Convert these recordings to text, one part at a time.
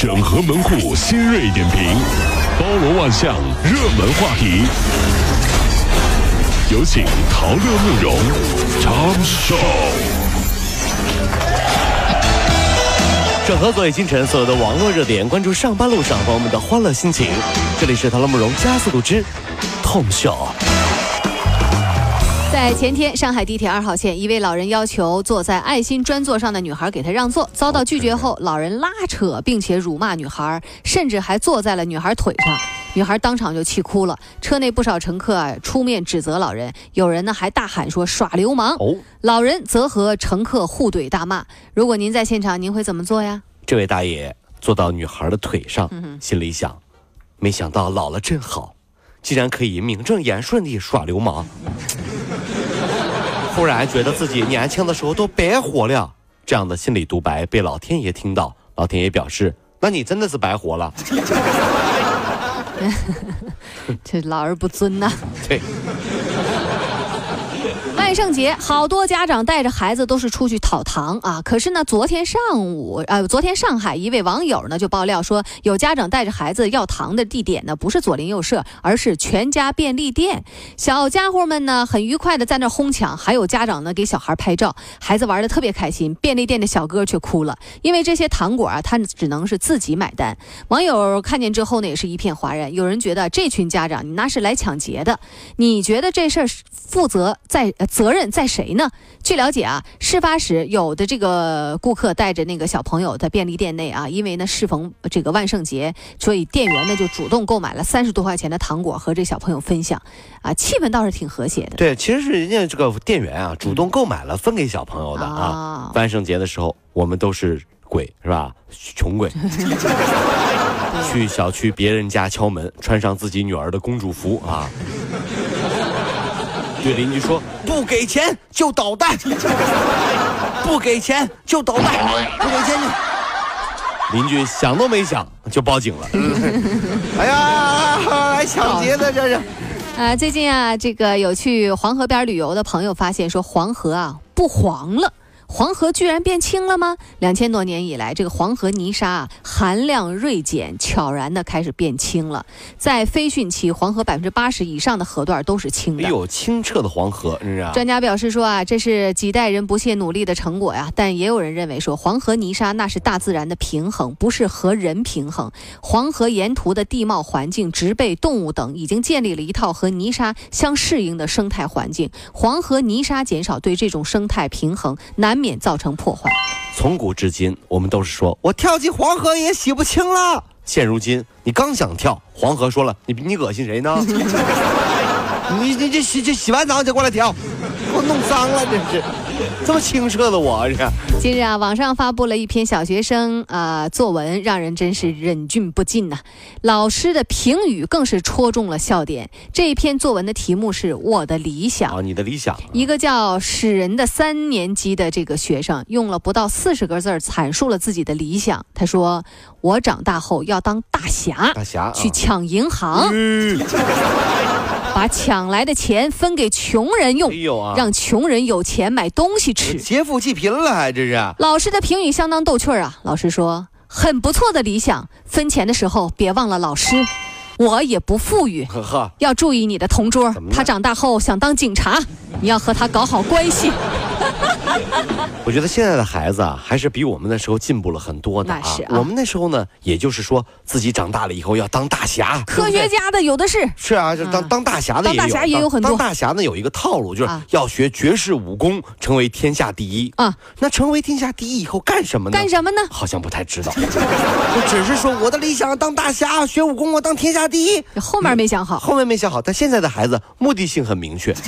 整合门户新锐点评，包罗万象，热门话题。有请陶乐慕容长寿。整合昨夜今晨所有的网络热点，关注上班路上朋友们的欢乐心情。这里是陶乐慕容加速度之痛秀。在前天，上海地铁二号线，一位老人要求坐在爱心专座上的女孩给他让座，遭到拒绝后，老人拉扯并且辱骂女孩，甚至还坐在了女孩腿上，女孩当场就气哭了。车内不少乘客啊出面指责老人，有人呢还大喊说耍流氓。哦，老人则和乘客互怼大骂。如果您在现场，您会怎么做呀？这位大爷坐到女孩的腿上，嗯心里想：没想到老了真好，竟然可以名正言顺地耍流氓。忽然觉得自己年轻的时候都白活了，这样的心理独白被老天爷听到，老天爷表示：那你真的是白活了。这老而不尊呐、对，万圣节，好多家长带着孩子都是出去讨糖啊。可是呢，昨天上午，呃，昨天上海一位网友呢就爆料说，有家长带着孩子要糖的地点呢不是左邻右舍，而是全家便利店。小家伙们呢很愉快的在那哄抢，还有家长呢给小孩拍照，孩子玩的特别开心。便利店的小哥却哭了，因为这些糖果啊，他只能是自己买单。网友看见之后呢，也是一片哗然。有人觉得这群家长你那是来抢劫的，你觉得这事儿负责在、呃、责任在谁呢？据了解啊，事发时有的这个顾客带着那个小朋友在便利店内啊，因为呢适逢这个万圣节，所以店员呢就主动购买了三十多块钱的糖果和这小朋友分享，啊，气氛倒是挺和谐的。对，其实是人家这个店员啊，主动购买了分给小朋友的啊。啊万圣节的时候，我们都是鬼是吧？穷鬼，去小区别人家敲门，穿上自己女儿的公主服啊，对邻居说 不给钱就捣蛋，不给钱就捣蛋，不给钱就。邻居想都没想就报警了。哎呀，来抢劫的这是。啊，最近啊，这个有去黄河边旅游的朋友发现说，黄河啊不黄了。黄河居然变清了吗？两千多年以来，这个黄河泥沙啊含量锐减，悄然的开始变清了。在非汛期，黄河百分之八十以上的河段都是清的。哎呦，清澈的黄河，是啊。专家表示说啊，这是几代人不懈努力的成果呀。但也有人认为说，黄河泥沙那是大自然的平衡，不是和人平衡。黄河沿途的地貌环境、植被、动物等，已经建立了一套和泥沙相适应的生态环境。黄河泥沙减少，对这种生态平衡难免造成破坏。从古至今，我们都是说我跳进黄河也洗不清了。现如今，你刚想跳，黄河说了，你你恶心谁呢？你你这洗这洗完澡再过来跳，给我弄脏了，真是 这么清澈的我这。近日啊，网上发布了一篇小学生啊、呃作文，让人真是忍俊不禁呐、老师的评语更是戳中了笑点。这一篇作文的题目是我的理想。啊，你的理想一个叫史仁的三年级的这个学生，用了不到四十个字儿阐述了自己的理想。他说：“我长大后要当大侠，大侠啊去抢银行，嗯把抢来的钱分给穷人用哎，呦啊，让穷人有钱买东西吃。”劫富济贫了，还这是。老师的评语相当逗趣儿啊！老师说：“很不错的理想，分钱的时候别忘了老师。我也不富裕，呵呵，要注意你的同桌他长大后想当警察，你要和他搞好关系。” 我觉得现在的孩子啊，还是比我们那时候进步了很多的啊。我们那时候呢，也就是说自己长大了以后要当大侠，科学家的有的是。是啊，就当、嗯当大侠的也有，当大侠也有很多当大侠呢有一个套路，就是啊要学绝世武功，成为天下第一啊。那成为天下第一以后干什么呢？干什么呢？好像不太知道，就只是说我的理想当大侠，学武功，我当天下第一。后面没想好。后面没想好，但现在的孩子目的性很明确。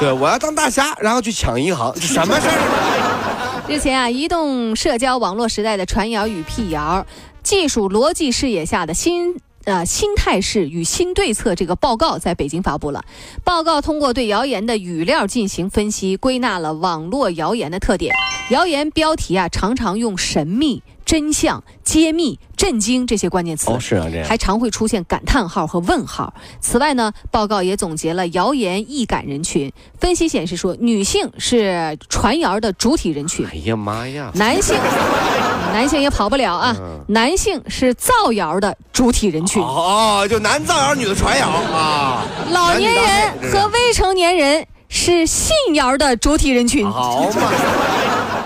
对，我要当大侠，然后去抢银行，这 什么事儿？日前啊，移动社交网络时代的传谣与辟谣，技术逻辑视野下的新。呃，新态势与新对策这个报告在北京发布了。报告通过对谣言的语料进行分析，归纳了网络谣言的特点。谣言标题啊，常常用神秘、真相、揭秘、震惊这些关键词。哦，是啊，这样。还常会出现感叹号和问号。此外呢，报告也总结了谣言易感人群。分析显示说，女性是传谣的主体人群。哎呀妈呀！男性，男性也跑不了啊。男性是造谣的主体人群。哦，就男造谣，女的传谣啊。老年人和未成年人是信谣的主体人群。好嘛。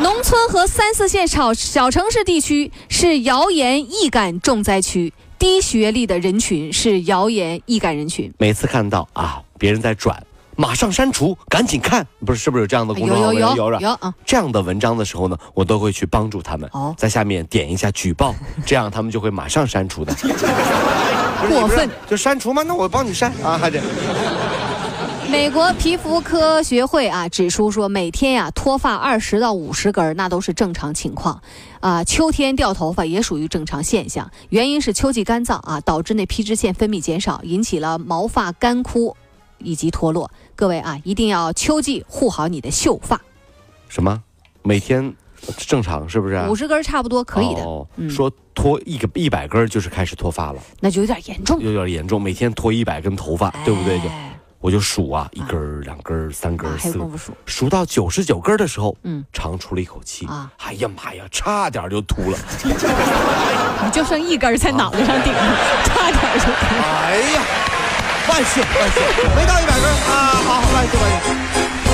农村和三四线小小城市地区是谣言易感重灾区，低学历的人群是谣言易感人群。每次看到啊，别人在转，马上删除，赶紧看，不是是不是有这样的公众号？有有有有啊！这样的文章的时候呢，我都会去帮助他们，在下面点一下举报，这样他们就会马上删除的。过分就删除吗？那我帮你删啊，还得。美国皮肤科学会啊指出说，每天呀脱发二十到五十根那都是正常情况，啊秋天掉头发也属于正常现象。原因是秋季干燥啊，导致那皮脂腺分泌减少，引起了毛发干枯以及脱落。各位啊，一定要秋季护好你的秀发。什么？每天正常是不是？五十根差不多可以的。哦，说脱一个一百根就是开始脱发了，那就有点严重。有点严重，每天脱一百根头发，对不对？就。我就数啊，一根儿、两根儿、三根儿、四，数到九十九根的时候，嗯，长出了一口气啊！哎呀妈呀，差点就秃了，你就剩一根在脑袋上顶着，差点就秃了。哎呀，万幸万幸，没到一百根啊！好，万幸万幸。